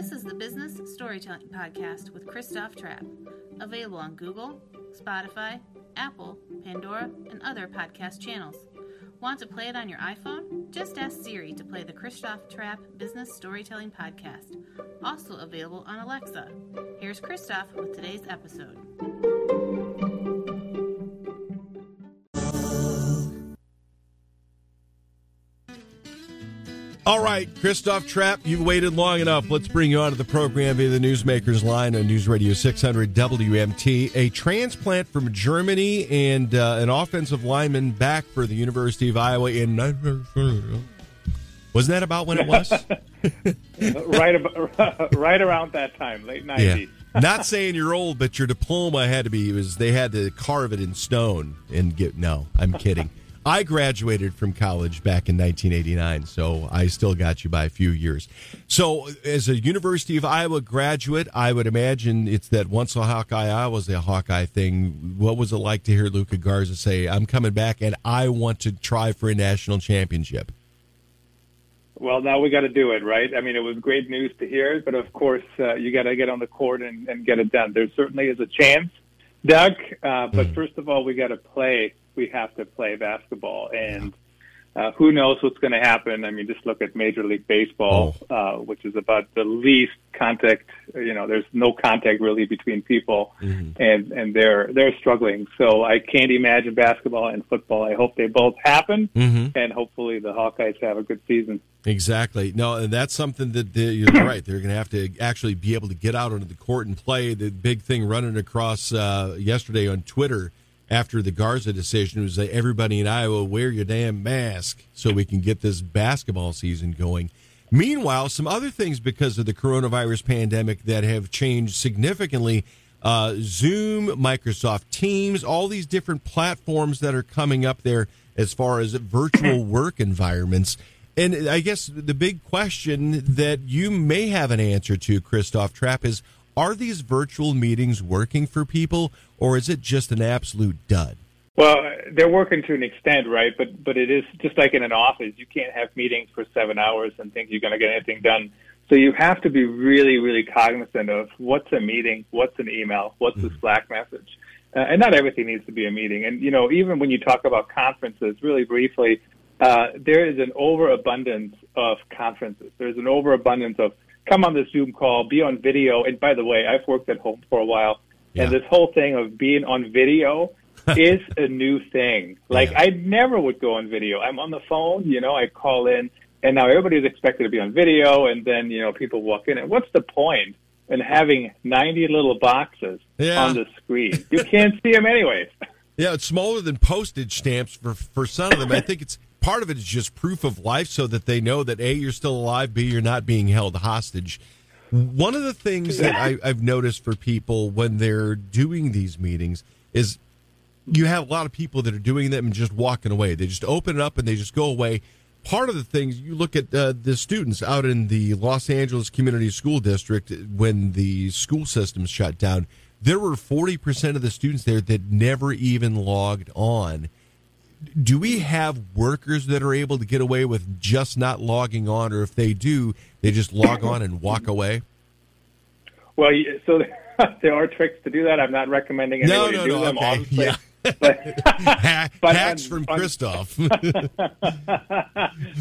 This is the Business Storytelling Podcast with Christoph Trappe, available on Google, Spotify, Apple, Pandora, and other podcast channels. Want to play it on your iPhone? Just ask Siri to play the Christoph Trappe Business Storytelling Podcast, also available on Alexa. Here's Christoph with today's episode. All right, Christoph Trappe, you've waited long enough. Let's bring you onto the program via the Newsmakers line on News Radio 600 WMT. A transplant from Germany and uh, an offensive lineman back for the University of Iowa in. Wasn't that about when it was? right, about, right around that time, late 90s. Yeah. Not saying you're old, but your diploma had to be was they had to carve it in stone and get. No, I'm kidding. I graduated from college back in 1989, so I still got you by a few years. So, as a University of Iowa graduate, I would imagine it's that once a Hawkeye, I was a Hawkeye thing. What was it like to hear Luka Garza say, I'm coming back and I want to try for a national championship? Well, now we got to do it, right? I mean, it was great news to hear, but of course, uh, you got to get on the court and, and, get it done. There certainly is a chance, Doug, uh, but mm. first of all, we got to play we have to play basketball. And uh, who knows what's going to happen? I mean, just look at Major League Baseball, oh. uh, which is about the least contact. You know, there's no contact really between people, mm-hmm. and and they're they're struggling. So I can't imagine basketball and football. I hope they both happen, mm-hmm. and hopefully the Hawkeyes have a good season. Exactly. No, and that's something that they, you're right. They're going to have to actually be able to get out onto the court and play. The big thing running across uh, yesterday on Twitter after the Garza decision was that everybody in Iowa wear your damn mask so we can get this basketball season going. Meanwhile, some other things because of the coronavirus pandemic that have changed significantly. Uh, Zoom, Microsoft Teams, all these different platforms that are coming up there as far as virtual work environments. And I guess the big question that you may have an answer to, Christoph Trappe, is are these virtual meetings working for people, or is it just an absolute dud? Well, they're working to an extent, right? But but it is just like in an office. You can't have meetings for seven hours and think you're going to get anything done. So you have to be really, really cognizant of what's a meeting, what's an email, what's mm-hmm. a Slack message, uh, and not everything needs to be a meeting. And you know, even when you talk about conferences, really briefly, uh, there is an overabundance of conferences. There's an overabundance of come on the Zoom call, be on video. And by the way, I've worked at home for a while, yeah. and this whole thing of being on video is a new thing. Like yeah. I never would go on video. I'm on the phone, you know, I call in, and now everybody's expected to be on video, and then you know people walk in, and what's the point? in having 90 little boxes yeah. on the screen. You can't see them anyways. Yeah, it's smaller than postage stamps for for some of them. I think it's part of it is just proof of life so that they know that A, you're still alive, B, you're not being held hostage. One of the things that I, I've noticed for people when they're doing these meetings is you have a lot of people that are doing them and just walking away. They just open it up and they just go away. Part of the things you look at uh, the students out in the Los Angeles Community School District when the school system shut down, there were 40% of the students there that never even logged on do we have workers that are able to get away with just not logging on, or if they do, they just log on and walk away? Well, so there are tricks to do that. I'm not recommending anybody no, no, do no, them, okay. obviously. Yeah. But, but hacks from Christoph.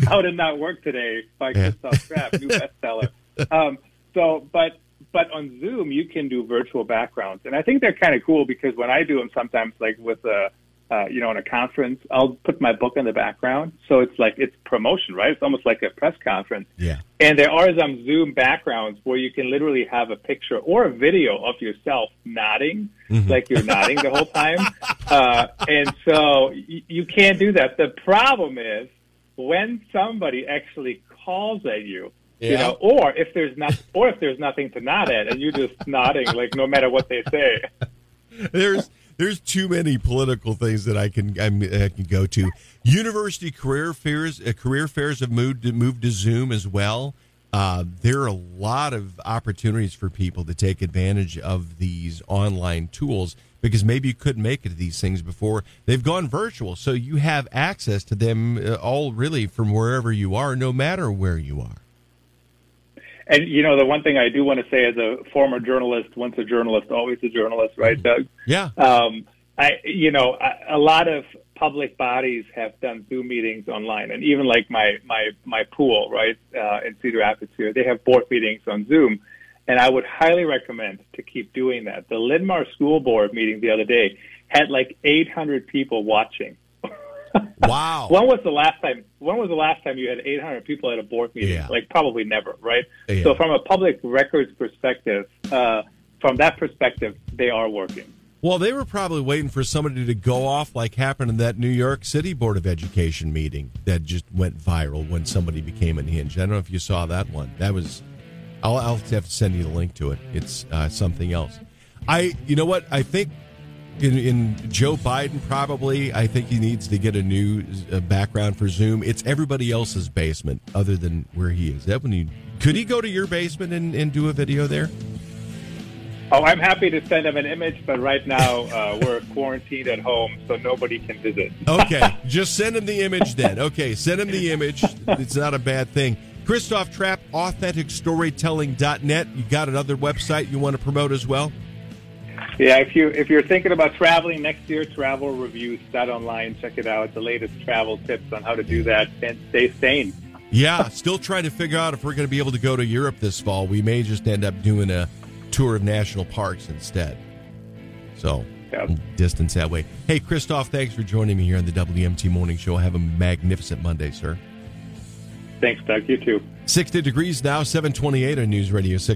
How did not work today by yeah. Christoph Trappe, new bestseller. Um, so, but but on Zoom you can do virtual backgrounds, and I think they're kind of cool because when I do them sometimes, like with a uh, you know, in a conference, I'll put my book in the background. So it's like, it's promotion, right? It's almost like a press conference. Yeah. And there are some Zoom backgrounds where you can literally have a picture or a video of yourself nodding, mm-hmm. like you're nodding the whole time. Uh, and so y- you can't do that. The problem is when somebody actually calls at you, yeah. you know, or if there's not, or if there's nothing to nod at and you're just nodding, like no matter what they say. There's, there's too many political things that I can I'm, i can go to. University career fairs, uh, career fairs have moved to, moved to Zoom as well. Uh, there are a lot of opportunities for people to take advantage of these online tools because maybe you couldn't make it to these things before. They've gone virtual, so you have access to them uh, all really from wherever you are, no matter where you are. And you know, the one thing I do want to say as a former journalist, once a journalist, always a journalist, right, Doug? Yeah. Um, I, you know, a, a lot of public bodies have done Zoom meetings online, and even like my my my pool, right, uh, in Cedar Rapids here, they have board meetings on Zoom, and I would highly recommend to keep doing that. The Linn-Mar School Board meeting the other day had like 800 people watching. Wow. when was the last time? When was the last time you had 800 people at a board meeting? Yeah. Like probably never, right? Yeah. So from a public records perspective, uh, from that perspective, they are working. Well, they were probably waiting for somebody to go off like happened in that New York City Board of Education meeting that just went viral when somebody became unhinged. I don't know if you saw that one. That was, I'll, I'll have to send you the link to it. It's uh, something else. I, you know what? I think in, in Joe Biden, probably, I think he needs to get a new uh, background for Zoom. It's everybody else's basement other than where he is. When could he go to your basement and, and do a video there? Oh, I'm happy to send him an image, but right now uh, we're quarantined at home, so nobody can visit. Okay, just send him the image then. Okay, send him the image. It's not a bad thing. Christoph Trappe, AuthenticStorytelling.net. You got another website you want to promote as well? Yeah, if you if you're thinking about traveling next year, Travel Reviews online. Check it out. The latest travel tips on how to do that and stay sane. Yeah, still trying to figure out if we're going to be able to go to Europe this fall. We may just end up doing a tour of national parks instead. So, Yep. distance that way. Hey, Christoph, thanks for joining me here on the WMT Morning Show. Have a magnificent Monday, sir. Thanks, Doug. You too. 60 degrees now, 728 on News Radio 6.